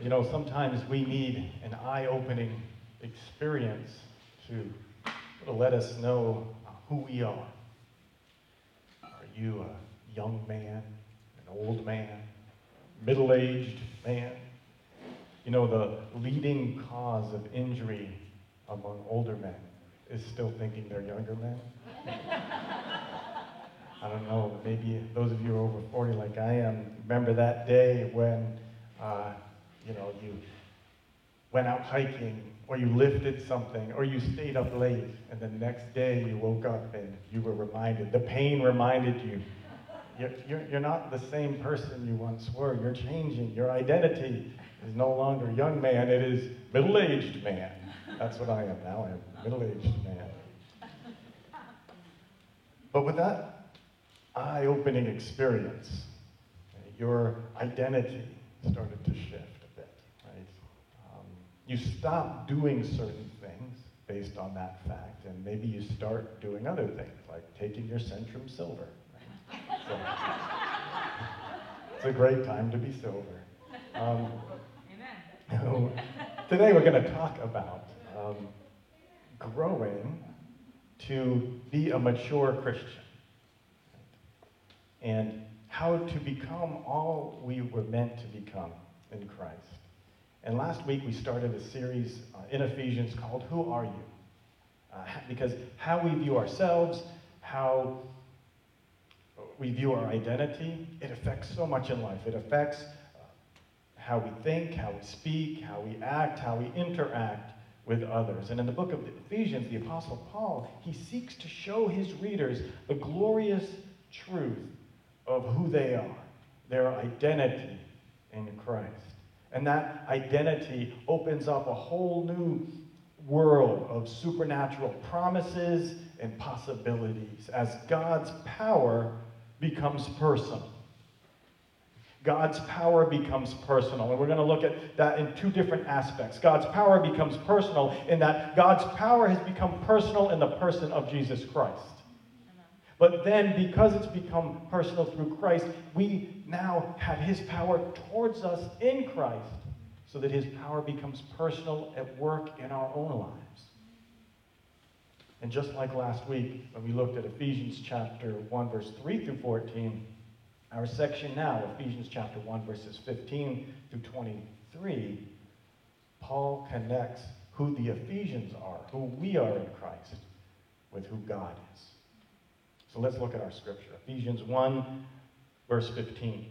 You know, sometimes we need an eye opening experience to, let us know who we are. Are you a young man, an old man, middle aged man? You know, the leading cause of injury among older men is still thinking they're younger men. I don't know, maybe those of you who are over 40 like I am, remember that day when, uh, you know, you went out hiking or you lifted something or you stayed up late and the next day you woke up and you were reminded, the pain reminded you, you're, you're, not the same person you once were. You're changing. Your identity is no longer young man, it is middle aged man. That's what I am now. I am middle aged man. But with that eye opening experience. Your identity started to shift a bit, right? Um, you stop doing certain things based on that fact, and maybe you start doing other things, like taking your Centrum Silver. So, it's a great time to be silver. Um, Amen. today we're going to talk about um, growing to be a mature Christian and how to become all we were meant to become in Christ. And last week we started a series uh, in Ephesians called Who Are You? Uh, because how we view ourselves, how we view our identity, it affects so much in life. It affects uh, how we think, how we speak, how we act, how we interact with others. And in the book of Ephesians, the Apostle Paul, he seeks to show his readers the glorious truth of who they are, their identity in Christ. And that identity opens up a whole new world of supernatural promises and possibilities as God's power becomes personal. God's power becomes personal. And we're going to look at that in two different aspects. God's power becomes personal in that God's power has become personal in the person of Jesus Christ. But then, because it's become personal through Christ, we now have His power towards us in Christ so that His power becomes personal at work in our own lives. And just like last week, when we looked at Ephesians chapter 1, verse 3 through 14, our section now, Ephesians chapter 1, verses 15 through 23, Paul connects who the Ephesians are, who we are in Christ, with who God is. Let's look at our scripture. Ephesians 1, verse 15.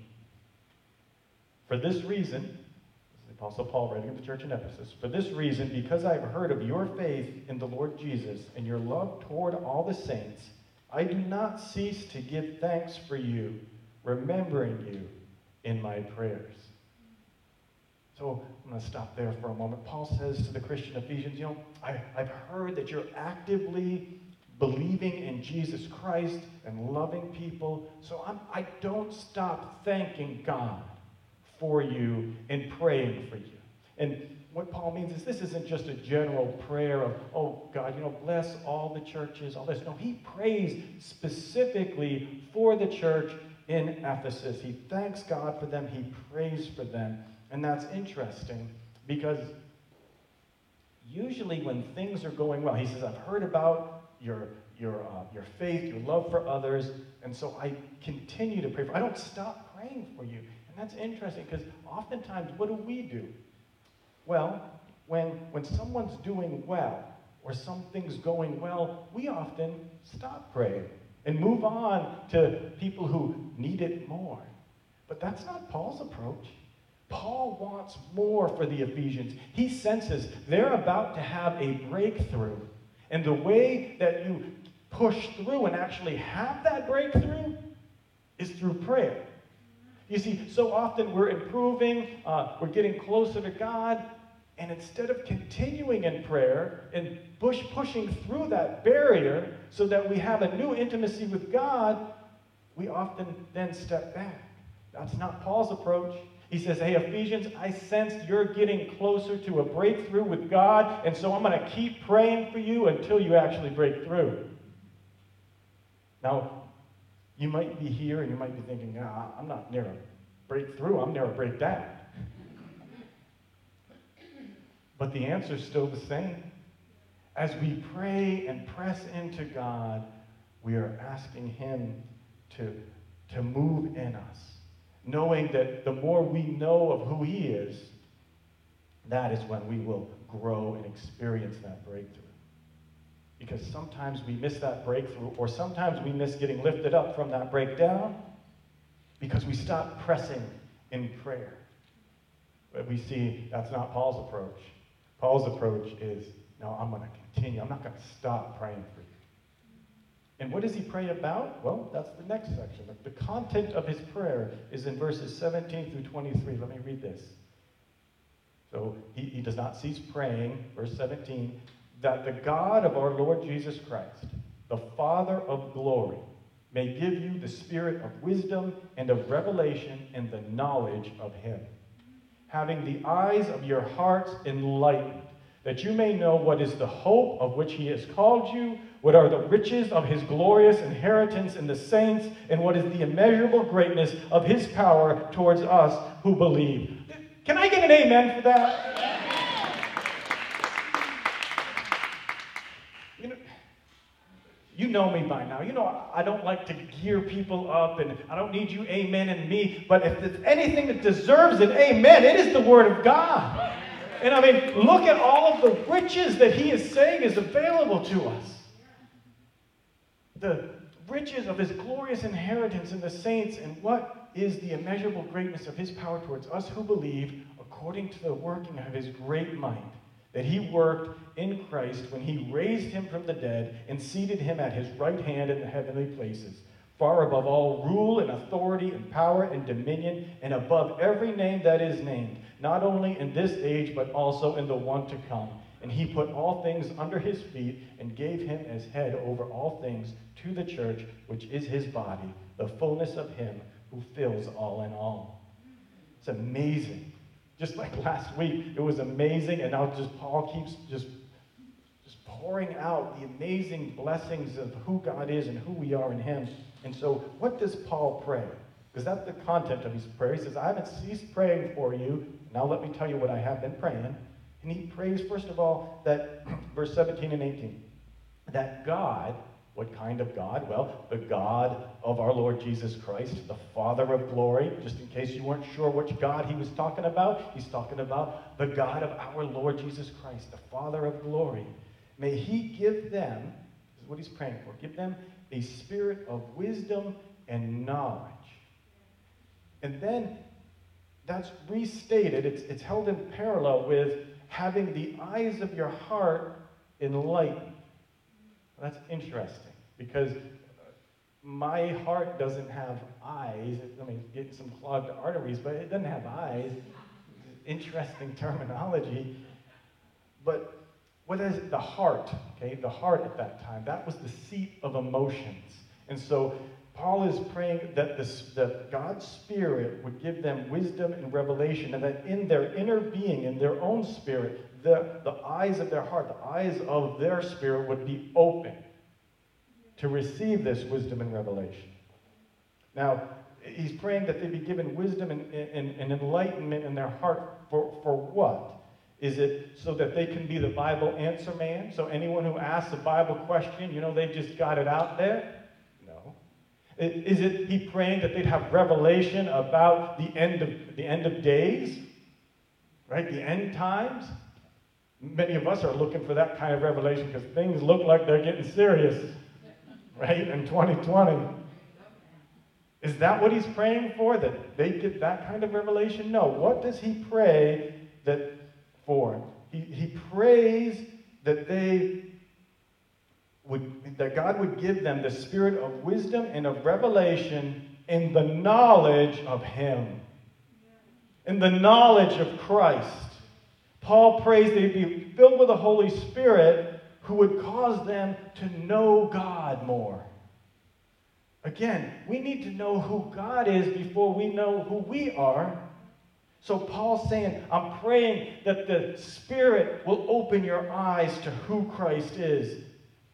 For this reason, this is the Apostle Paul writing to the church in Ephesus, for this reason, because I have heard of your faith in the Lord Jesus and your love toward all the saints, I do not cease to give thanks for you, remembering you in my prayers. So I'm going to stop there for a moment. Paul says to the Christian Ephesians, you know, I, have heard that you're actively believing in Jesus Christ and loving people. So I'm, I do not stop thanking God for you and praying for you. And what Paul means is this isn't just a general prayer of, oh, God, you know, bless all the churches, all this. No, he prays specifically for the church in Ephesus. He thanks God for them, he prays for them. And that's interesting because usually when things are going well, he says, I've heard about your, your, uh, your faith, your love for others. And so I continue to pray for I don't stop praying for you. And that's interesting because oftentimes, what do we do? Well, when, when someone's doing well or something's going well, we often stop praying and move on to people who need it more. But that's not Paul's approach. Paul wants more for the Ephesians. He senses they're about to have a breakthrough and the way that you push through and actually have that breakthrough is through prayer. You see, so often we're improving, uh, we're getting closer to God, and instead of continuing in prayer and push, pushing through that barrier so that we have a new intimacy with God, we often then step back. That's not Paul's approach. He says, Hey, Ephesians, I sense you're getting closer to a breakthrough with God, and so I'm going to keep praying for you until you actually break through. Now, you might be here and you might be thinking, ah, I'm not near a breakthrough, I'm near a breakdown. But the answer is still the same. As we pray and press into God, we are asking Him to, to move in us, knowing that the more we know of who He is, that is when we will grow and experience that breakthrough. Because sometimes we miss that breakthrough, or sometimes we miss getting lifted up from that breakdown because we stop pressing in prayer. But we see that's not Paul's approach. Paul's approach is no, I'm going to continue. I'm not going to stop praying. And what does he pray about? Well, that's the next section. The content of his prayer is in verses 17 through 23. Let me read this. So he, he does not cease praying, verse 17, that the God of our Lord Jesus Christ, the Father of glory, may give you the spirit of wisdom and of revelation and the knowledge of him, having the eyes of your hearts enlightened, that you may know what is the hope of which he has called you, what are the riches of his glorious inheritance in the saints, and what is the immeasurable greatness of his power towards us who believe. Can I get an amen for that? You know, you know me by now. You know I don't like to gear people up and I don't need you amen and me. But if there's anything that deserves an amen, it is the Word of God. And I mean, look at all of the riches that He is saying is available to us. The riches of His glorious inheritance in the saints and what is the immeasurable greatness of His power towards us who believe according to the working of His great might that he worked in Christ when he raised him from the dead and seated him at his right hand in the heavenly places, far above all rule and authority and power and dominion, and above every name that is named, not only in this age, but also in the one to come. And he put all things under his feet and gave him as head over all things to the church, which is his body, the fullness of him who fills all in all. It's amazing just like last week, it was amazing, and now just Paul keeps just just pouring out the amazing blessings of who God is and who we are in Him. And so, what does Paul pray? Because that's the content of his prayer. He says, I haven't ceased praying for you. Now let me tell you what I have been praying. And he prays, first of all, that verse 17 and 18, that God what kind of God? Well, the God of our Lord Jesus Christ, the Father of glory. Just in case you weren't sure which God he was talking about, he's talking about the God of our Lord Jesus Christ, the Father of glory. May he give them, what he's praying for, give them a spirit of wisdom and knowledge. And then that's restated, it's, it's held in parallel with having the eyes of your heart enlightened. That's interesting because my heart doesn't have eyes. I mean, get some clogged arteries, but it doesn't have eyes. Interesting terminology. But what is it? The heart, okay? The heart at that time, that was the seat of emotions. And so Paul is praying that, this, that God's Spirit would give them wisdom and revelation, and that in their inner being, in their own spirit, the, the eyes of their heart, the eyes of their spirit would be open to receive this wisdom and revelation. Now, he's praying that they be given wisdom and, and, and enlightenment in their heart for, for what? Is it so that they can be the Bible answer man? So anyone who asks a Bible question, you know, they've just got it out there? No. Is it he praying that they'd have revelation about the end of the end of days? Right? The end times? Many of us are looking for that kind of revelation because things look like they're getting serious, right? In 2020. Is that what he's praying for? That they get that kind of revelation? No. What does he pray that for? He, he prays that they would that God would give them the spirit of wisdom and of revelation in the knowledge of him. In the knowledge of Christ. Paul prays they'd be filled with the Holy Spirit who would cause them to know God more. Again, we need to know who God is before we know who we are. So Paul's saying, I'm praying that the Spirit will open your eyes to who Christ is.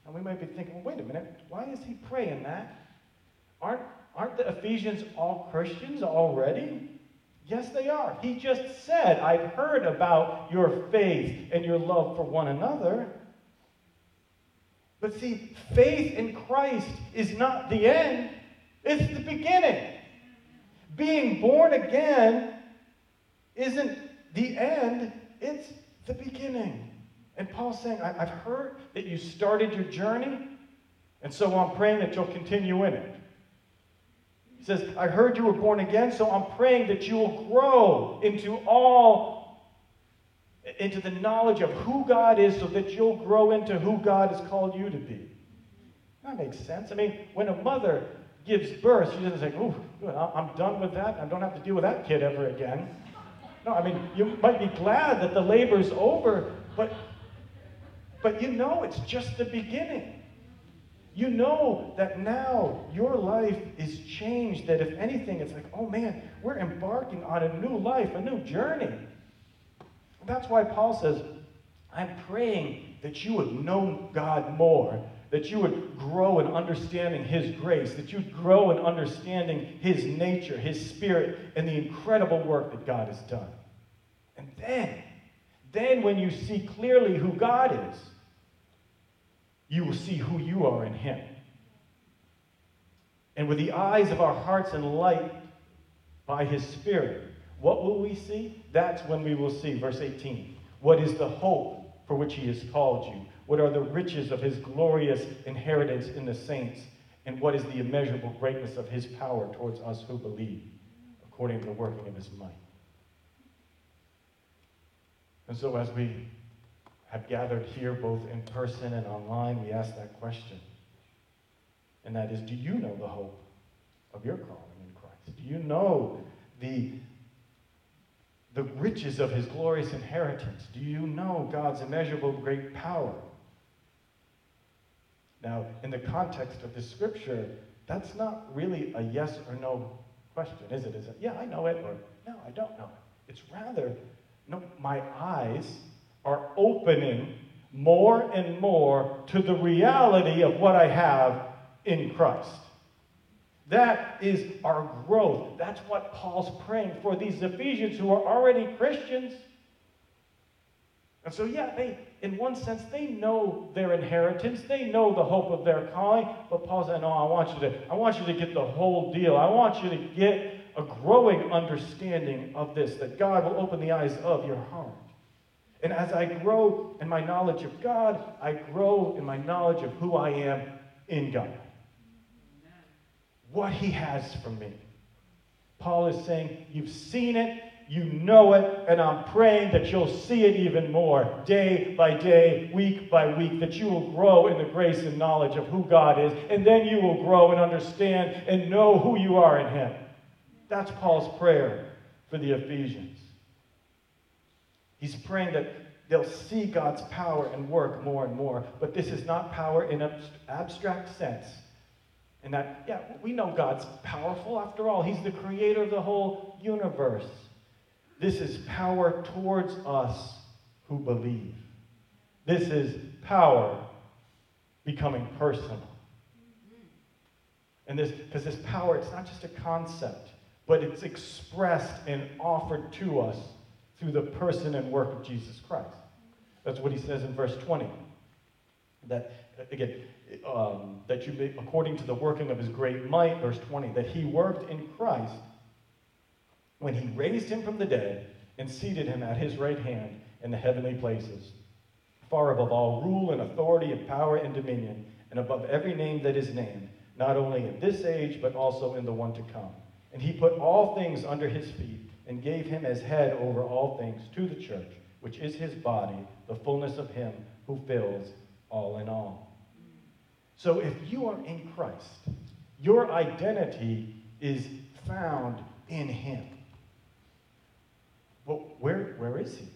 And we might be thinking, well, wait a minute, why is he praying that? Aren't, aren't the Ephesians all Christians already? Yes, they are. He just said, I've heard about your faith and your love for one another. But see, faith in Christ is not the end, it's the beginning. Being born again isn't the end, it's the beginning. And Paul's saying, I've heard that you started your journey, and so I'm praying that you'll continue in it. He says, I heard you were born again, so I'm praying that you will grow into all, into the knowledge of who God is, so that you'll grow into who God has called you to be. That makes sense. I mean, when a mother gives birth, she doesn't say, Ooh, I'm done with that. I don't have to deal with that kid ever again. No, I mean, you might be glad that the labor's over, but, but you know it's just the beginning. You know that now your life is changed, that if anything, it's like, oh man, we're embarking on a new life, a new journey. That's why Paul says, I'm praying that you would know God more, that you would grow in understanding His grace, that you'd grow in understanding His nature, His spirit, and the incredible work that God has done. And then, then when you see clearly who God is, you will see who you are in Him. And with the eyes of our hearts enlightened by His Spirit, what will we see? That's when we will see. Verse 18. What is the hope for which He has called you? What are the riches of His glorious inheritance in the saints? And what is the immeasurable greatness of His power towards us who believe, according to the working of His might? And so, as we have gathered here, both in person and online, we ask that question. And that is Do you know the hope of your calling in Christ? Do you know the, the riches of his glorious inheritance? Do you know God's immeasurable great power? Now, in the context of the scripture, that's not really a yes or no question, is it? Is it, yeah, I know it, or no, I don't know it? It's rather, no, my eyes are opening more and more to the reality of what I have in Christ. That is our growth. That's what Paul's praying for these Ephesians who are already Christians. And so, yeah, they, in one sense, they know their inheritance. They know the hope of their calling. But Paul said, no, I want you to, I want you to get the whole deal. I want you to get a growing understanding of this, that God will open the eyes of your heart. And as I grow in my knowledge of God, I grow in my knowledge of who I am in God. What He has for me. Paul is saying, You've seen it, you know it, and I'm praying that you'll see it even more day by day, week by week, that you will grow in the grace and knowledge of who God is, and then you will grow and understand and know who you are in Him. That's Paul's prayer for the Ephesians. He's praying that they'll see God's power and work more and more. But this is not power in an abstract sense. And that, yeah, we know God's powerful. After all, He's the creator of the whole universe. This is power towards us who believe. This is power becoming personal. And this, because this power, it's not just a concept, but it's expressed and offered to us through the person and work of Jesus Christ. That's what he says in verse 20. That, again, um, that you, may, according to the working of his great might, verse 20, that he worked in Christ when he raised him from the dead and seated him at his right hand in the heavenly places, far above all rule and authority and power and dominion, and above every name that is named, not only in this age, but also in the one to come. And he put all things under his feet and gave him as head over all things to the church, which is his body, the fullness of him who fills all in all. So if you are in Christ, your identity is found in him. But where, where is he?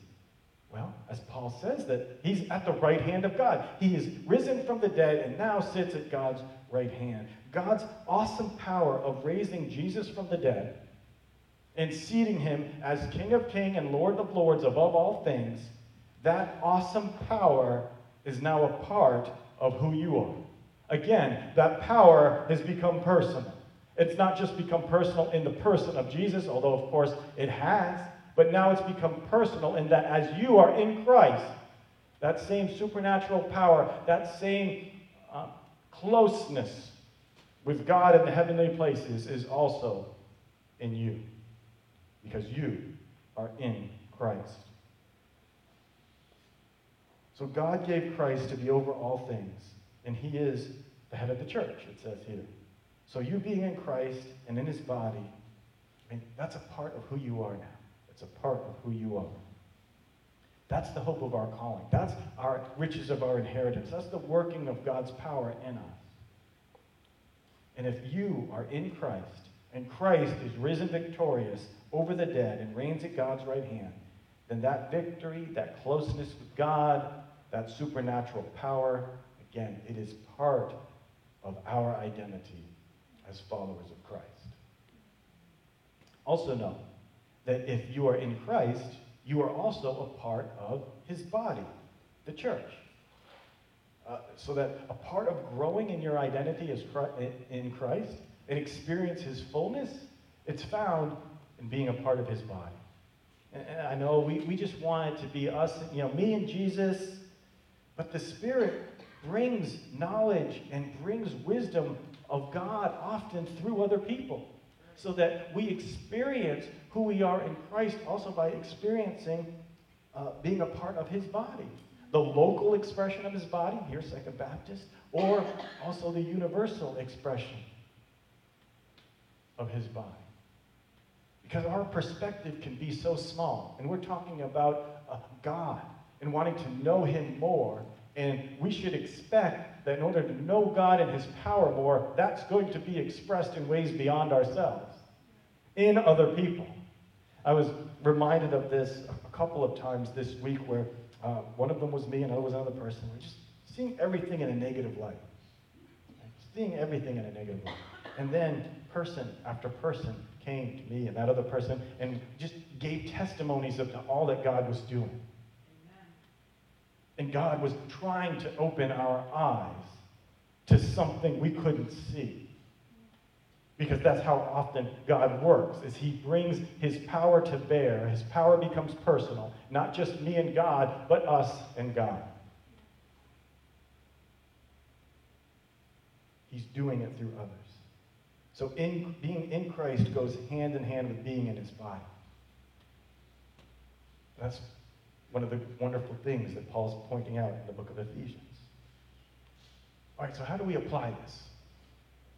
Well, as Paul says, that he's at the right hand of God. He is risen from the dead and now sits at God's right hand. God's awesome power of raising Jesus from the dead and seating him as King of Kings and Lord of Lords above all things, that awesome power is now a part of who you are. Again, that power has become personal. It's not just become personal in the person of Jesus, although of course it has, but now it's become personal in that as you are in Christ, that same supernatural power, that same uh, closeness with God in the heavenly places is also in you because you are in Christ. So God gave Christ to be over all things, and he is the head of the church, it says here. So you being in Christ and in his body, I mean, that's a part of who you are now. It's a part of who you are. That's the hope of our calling. That's our riches of our inheritance. That's the working of God's power in us. And if you are in Christ, and Christ is risen victorious over the dead and reigns at God's right hand, then that victory, that closeness with God, that supernatural power, again, it is part of our identity as followers of Christ. Also, know that if you are in Christ, you are also a part of his body, the church. Uh, so that a part of growing in your identity as in Christ and experience his fullness, it's found in being a part of his body. And, I know we, we just want it to be us, you know, me and Jesus, but the Spirit brings knowledge and brings wisdom of God often through other people so that we experience who we are in Christ also by experiencing uh, being a part of his body. The local expression of his body, here, Second Baptist, or also the universal expression of his body. Because our perspective can be so small, and we're talking about uh, God and wanting to know him more and we should expect that in order to know God and His power more, that's going to be expressed in ways beyond ourselves, in other people. I was reminded of this a couple of times this week where uh, one of them was me and another was another person. We're just seeing everything in a negative light. Seeing everything in a negative light. And then person after person came to me and that other person and just gave testimonies of all that God was doing. And God was trying to open our eyes to something we couldn't see. Because that's how often God works, is he brings his power to bear. His power becomes personal, not just me and God, but us and God. He's doing it through others. So in, being in Christ goes hand in hand with being in his body. That's one of the wonderful things that Paul's pointing out in the book of Ephesians. All right, so how do we apply this?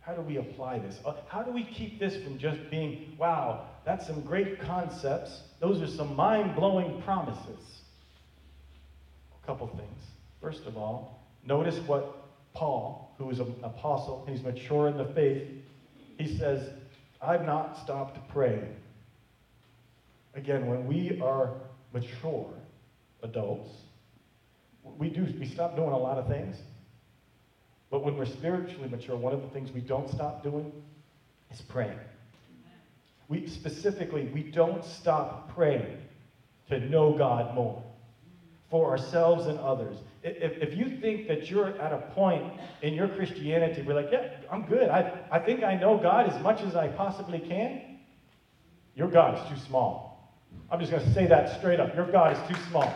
How do we apply this? Uh, how do we keep this from just being, wow, that's some great concepts. Those are some mind blowing promises. A couple things. First of all, notice what Paul, who is an apostle, he's mature in the faith, he says, I've not stopped praying. Again, when we are mature, adults, we do we stop doing a lot of things. But when we're spiritually mature, one of the things we don't stop doing is praying. We specifically, we don't stop praying to know God more for ourselves and others. If, if you think that you're at a point in your Christianity where, like, yeah, I'm good. I, I think I know God as much as I possibly can, your God is too small. I'm just going to say that straight up. Your God is too small.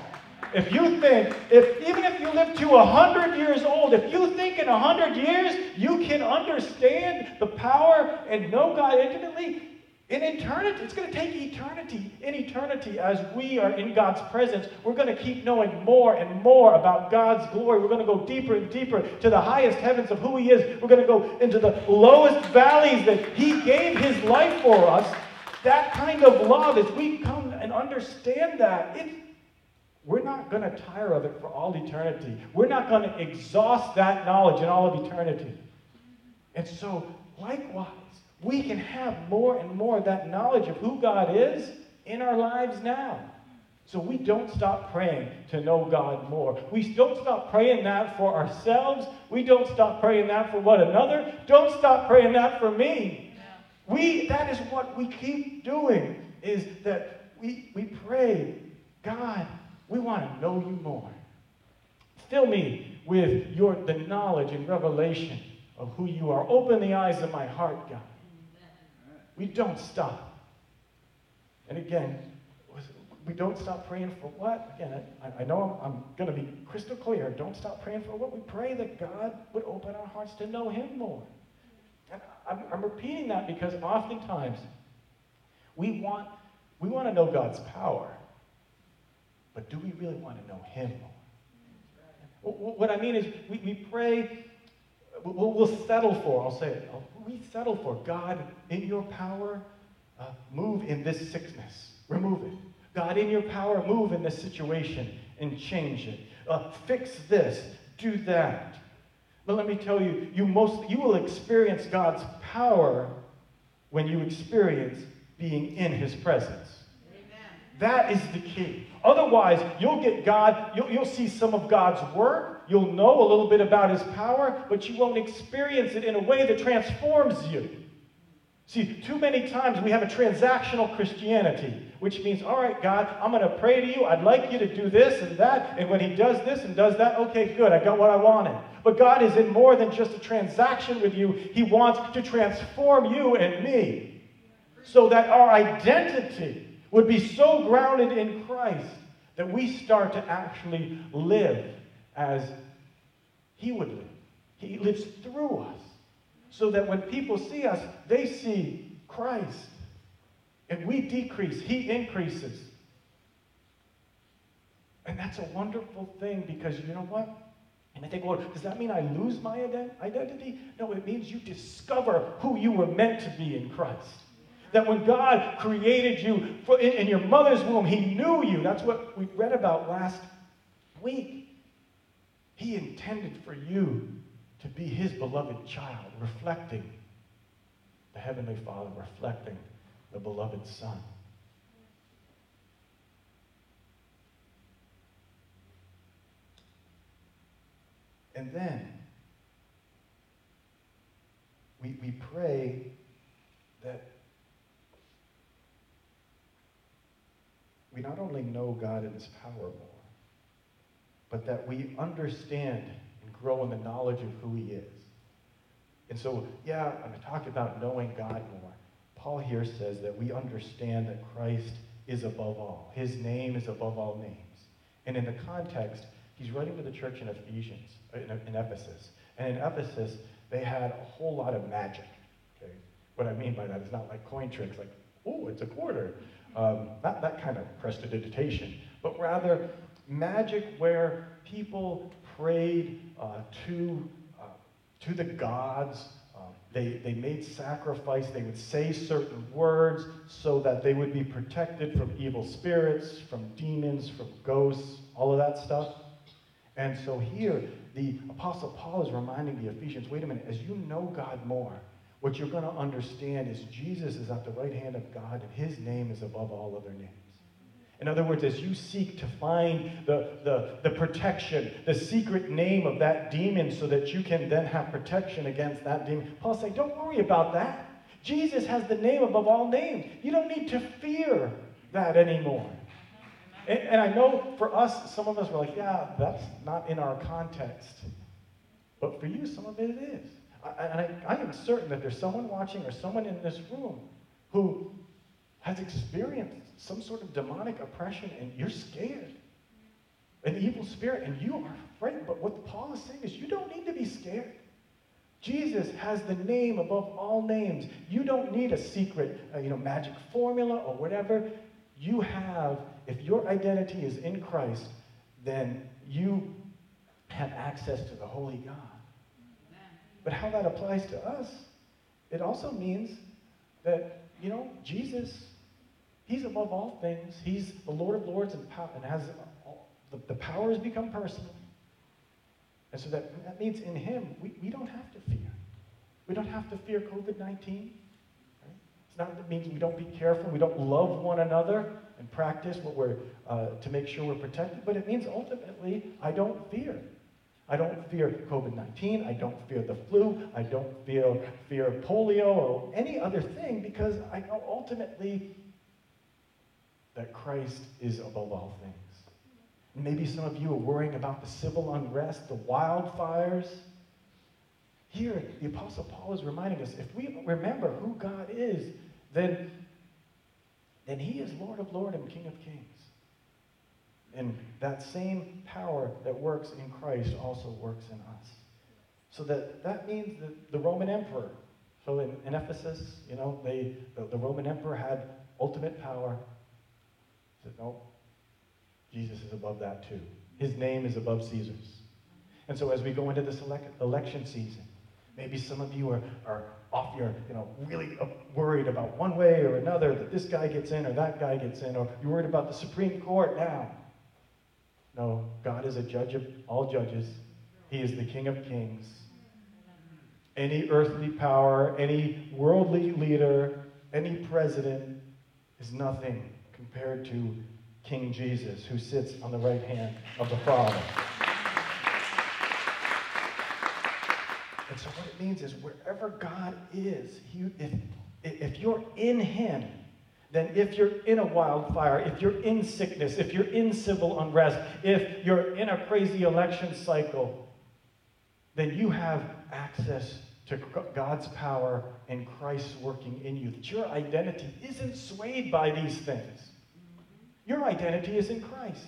If you think, if even if you live to 100 years old, if you think in 100 years you can understand the power and know God intimately, in eternity, it's going to take eternity. In eternity, as we are in God's presence, we're going to keep knowing more and more about God's glory. We're going to go deeper and deeper to the highest heavens of who He is. We're going to go into the lowest valleys that He gave His life for us. That kind of love, as we come and understand that, we're not going to tire of it for all eternity. We're not going to exhaust that knowledge in all of eternity. And so, likewise, we can have more and more of that knowledge of who God is in our lives now. So we don't stop praying to know God more. We don't stop praying that for ourselves. We don't stop praying that for one another. Don't stop praying that for me. We that is what we keep doing is that we, we pray, God, we want to know you more. Fill me with your, the knowledge and revelation of who you are. Open the eyes of my heart, God. we don't stop. And again, we don't stop praying for what? Again, I, I know I'm, I'm going to be crystal clear. Don't stop praying for what? We pray that God would open our hearts to know Him more. And I'm, I'm repeating that because oftentimes we want, we want to know God's power, but do we really want to know Him more? What I mean is, we, we pray, we'll, we'll settle for, I'll say it, we settle for God, in your power, uh, move in this sickness, remove it. God, in your power, move in this situation and change it. Uh, fix this, do that. But let me tell you, you, most, you will experience God's power when you experience being in his presence. That is the key. Otherwise, you'll get God, you'll, you'll see some of God's work, you'll know a little bit about his power, but you won't experience it in a way that transforms you. See, too many times we have a transactional Christianity, which means, all right, God, I'm going to pray to you. I'd like you to do this and that. And when He does this and does that, okay, good, I got what I wanted. But God is in more than just a transaction with you, He wants to transform you and me so that our identity would be so grounded in Christ that we start to actually live as He would live. He lives through us so that when people see us, they see Christ. And we decrease, He increases. And that's a wonderful thing because you know what? And I think, well, does that mean I lose my identity? No, it means you discover who you were meant to be in Christ. That when God created you in your mother's womb, He knew you. That's what we read about last week. He intended for you to be his beloved child, reflecting the Heavenly Father, reflecting the beloved Son. And then we, we pray that we not only know God and His power more, but that we understand and grow in the knowledge of who he is. And so, yeah, I'm talking about knowing God more. Paul here says that we understand that Christ is above all. His name is above all names. And in the context, he's writing to the church in Ephesians, in Ephesus. And in Ephesus, they had a whole lot of magic. Okay? What I mean by that is not like coin tricks, like, oh, it's a quarter. Um, not that kind of prestidigitation, but rather magic where people prayed uh, to, uh, to the gods. Uh, they, they made sacrifice. They would say certain words so that they would be protected from evil spirits, from demons, from ghosts, all of that stuff. And so here, the Apostle Paul is reminding the Ephesians wait a minute, as you know God more, what you're going to understand is Jesus is at the right hand of God, and his name is above all other names. In other words, as you seek to find the, the, the protection, the secret name of that demon so that you can then have protection against that demon, Paul saying, don't worry about that. Jesus has the name above all names. You don't need to fear that anymore. And, and I know for us, some of us were like, yeah, that's not in our context. But for you, some of it is. And I, I am certain that there's someone watching or someone in this room who has experienced some sort of demonic oppression and you're scared. An evil spirit and you are afraid. But what Paul is saying is you don't need to be scared. Jesus has the name above all names. You don't need a secret, uh, you know, magic formula or whatever. You have, if your identity is in Christ, then you have access to the Holy God. But how that applies to us, it also means that, you know, Jesus He's above all things. He's the Lord of Lords and, pow- and has all, the, the power has become personal. And so that, that means in Him, we, we don't have to fear. We don't have to fear COVID 19. Right? It's not that means we don't be careful, we don't love one another and practice what we're, uh, to make sure we're protected, but it means ultimately, I don't fear. I don't fear COVID 19. I don't fear the flu. I don't fear, fear polio or any other thing because I know ultimately that Christ is above all things. Maybe some of you are worrying about the civil unrest, the wildfires. Here, the Apostle Paul is reminding us if we remember who God is, then, then he is Lord of Lords and King of Kings. And that same power that works in Christ also works in us. So that, that means that the Roman emperor, so in, in Ephesus, you know, they, the, the Roman emperor had ultimate power. He said, no, Jesus is above that too. His name is above Caesar's. And so as we go into this elect, election season, maybe some of you are, are off your, you know, really worried about one way or another that this guy gets in or that guy gets in, or you're worried about the Supreme Court now. No, God is a judge of all judges. He is the King of kings. Any earthly power, any worldly leader, any president is nothing compared to King Jesus, who sits on the right hand of the Father. And so, what it means is wherever God is, he, if, if you're in Him, then if you're in a wildfire, if you're in sickness, if you're in civil unrest, if you're in a crazy election cycle, then you have access to God's power and Christ working in you. That your identity isn't swayed by these things. Your identity is in Christ.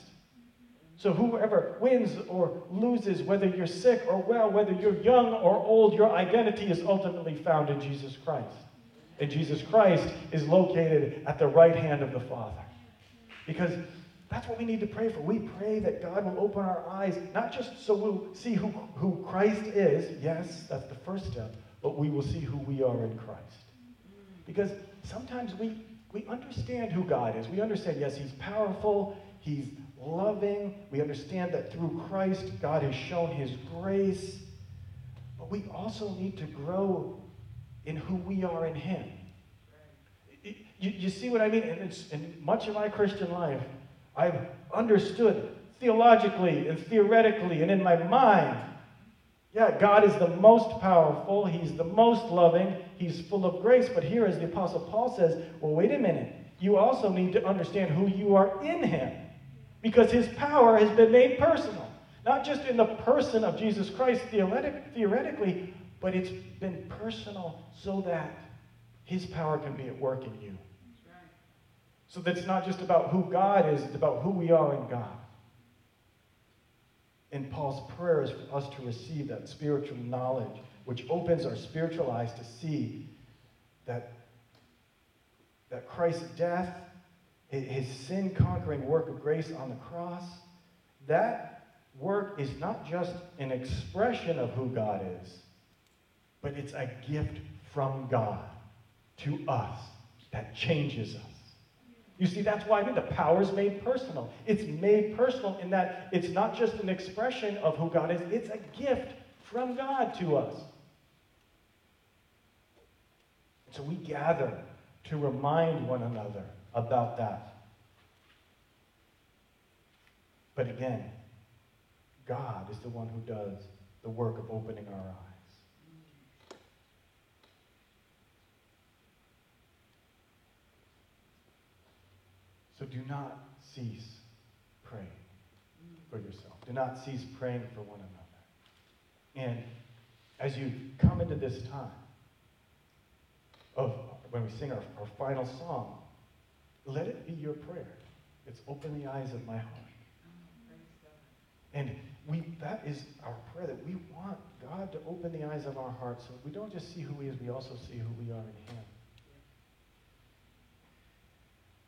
So whoever wins or loses, whether you're sick or well, whether you're young or old, your identity is ultimately found in Jesus Christ. And Jesus Christ is located at the right hand of the Father. Because that's what we need to pray for. We pray that God will open our eyes, not just so we'll see who, who Christ is. Yes, that's the first step. But we will see who we are in Christ. Because sometimes we, we understand who God is. We understand, yes, He's powerful, He's loving. We understand that through Christ, God has shown His grace. But we also need to grow in who we are in Him. You, you see what I mean? And much of my Christian life, I've understood theologically and theoretically and in my mind. Yeah, God is the most powerful. He's the most loving. He's full of grace. But here, as the Apostle Paul says, well, wait a minute. You also need to understand who you are in Him because His power has been made personal. Not just in the person of Jesus Christ theoretically, but it's been personal so that His power can be at work in you. So that it's not just about who God is, it's about who we are in God. And Paul's prayer is for us to receive that spiritual knowledge, which opens our spiritual eyes to see that, that Christ's death, his sin conquering work of grace on the cross, that work is not just an expression of who God is, but it's a gift from God to us that changes us. You see, that's why I mean the power is made personal. It's made personal in that it's not just an expression of who God is, it's a gift from God to us. So we gather to remind one another about that. But again, God is the one who does the work of opening our eyes. So do not cease praying for yourself. Do not cease praying for one another. And as you come into this time of when we sing our, our final song, let it be your prayer. It's open the eyes of my heart. And we that is our prayer that we want God to open the eyes of our hearts so we don't just see who he is, we also see who we are in him.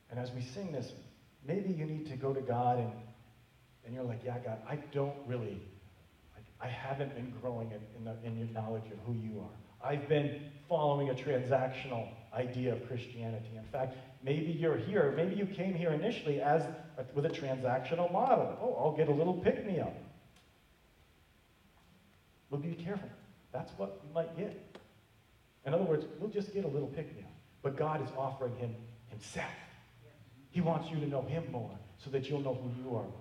And as we sing this, maybe you need to go to God and, and you're like, yeah, God, I don't really, I, haven't been growing in, in, the, in your knowledge of who you are. I've been following a transactional idea of Christianity. In fact, maybe you're here, maybe you came here initially as a, with a transactional model. Oh, I'll get a little pick me up. We'll be careful. That's what you might get. In other words, we'll just get a little pick me up. But God is offering him himself. He wants you to know him more so that you'll know who you are more.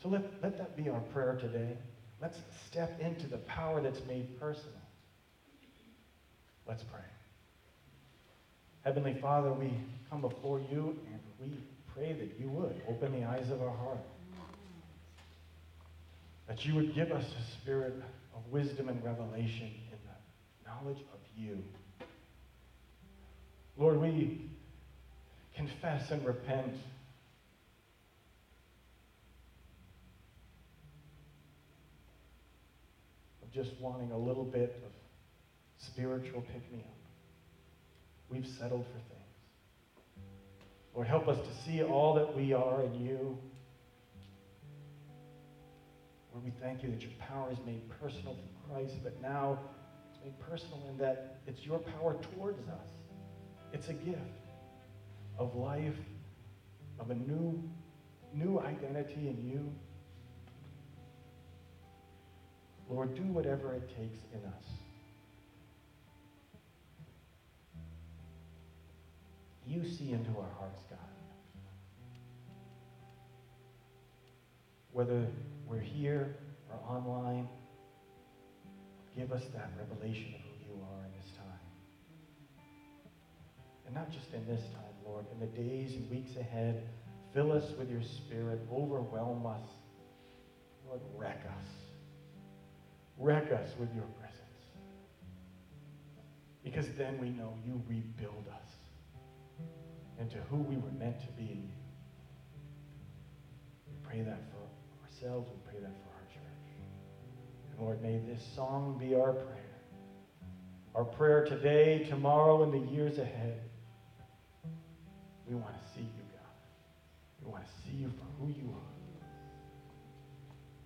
So let, let that be our prayer today. Let's step into the power that's made personal. Let's pray. Heavenly Father, we come before you and we pray that you would open the eyes of our heart. That you would give us a spirit of wisdom and revelation in the knowledge of you. Lord, we confess and repent. Of just wanting a little bit of spiritual pick me up. We've settled for things. Lord, help us to see all that we are in you. Lord, we thank you that your power is made personal through Christ, but now it's made personal in that it's your power towards us. It's a gift of life, of a new, new identity in you. Lord, do whatever it takes in us. You see into our hearts, God. Whether we're here or online, give us that revelation And not just in this time, Lord, in the days and weeks ahead, fill us with your spirit, overwhelm us. Lord, wreck us. Wreck us with your presence. Because then we know you rebuild us into who we were meant to be in you. We pray that for ourselves. We pray that for our church. And Lord, may this song be our prayer. Our prayer today, tomorrow, and the years ahead. We want to see you, God. We want to see you for who you are.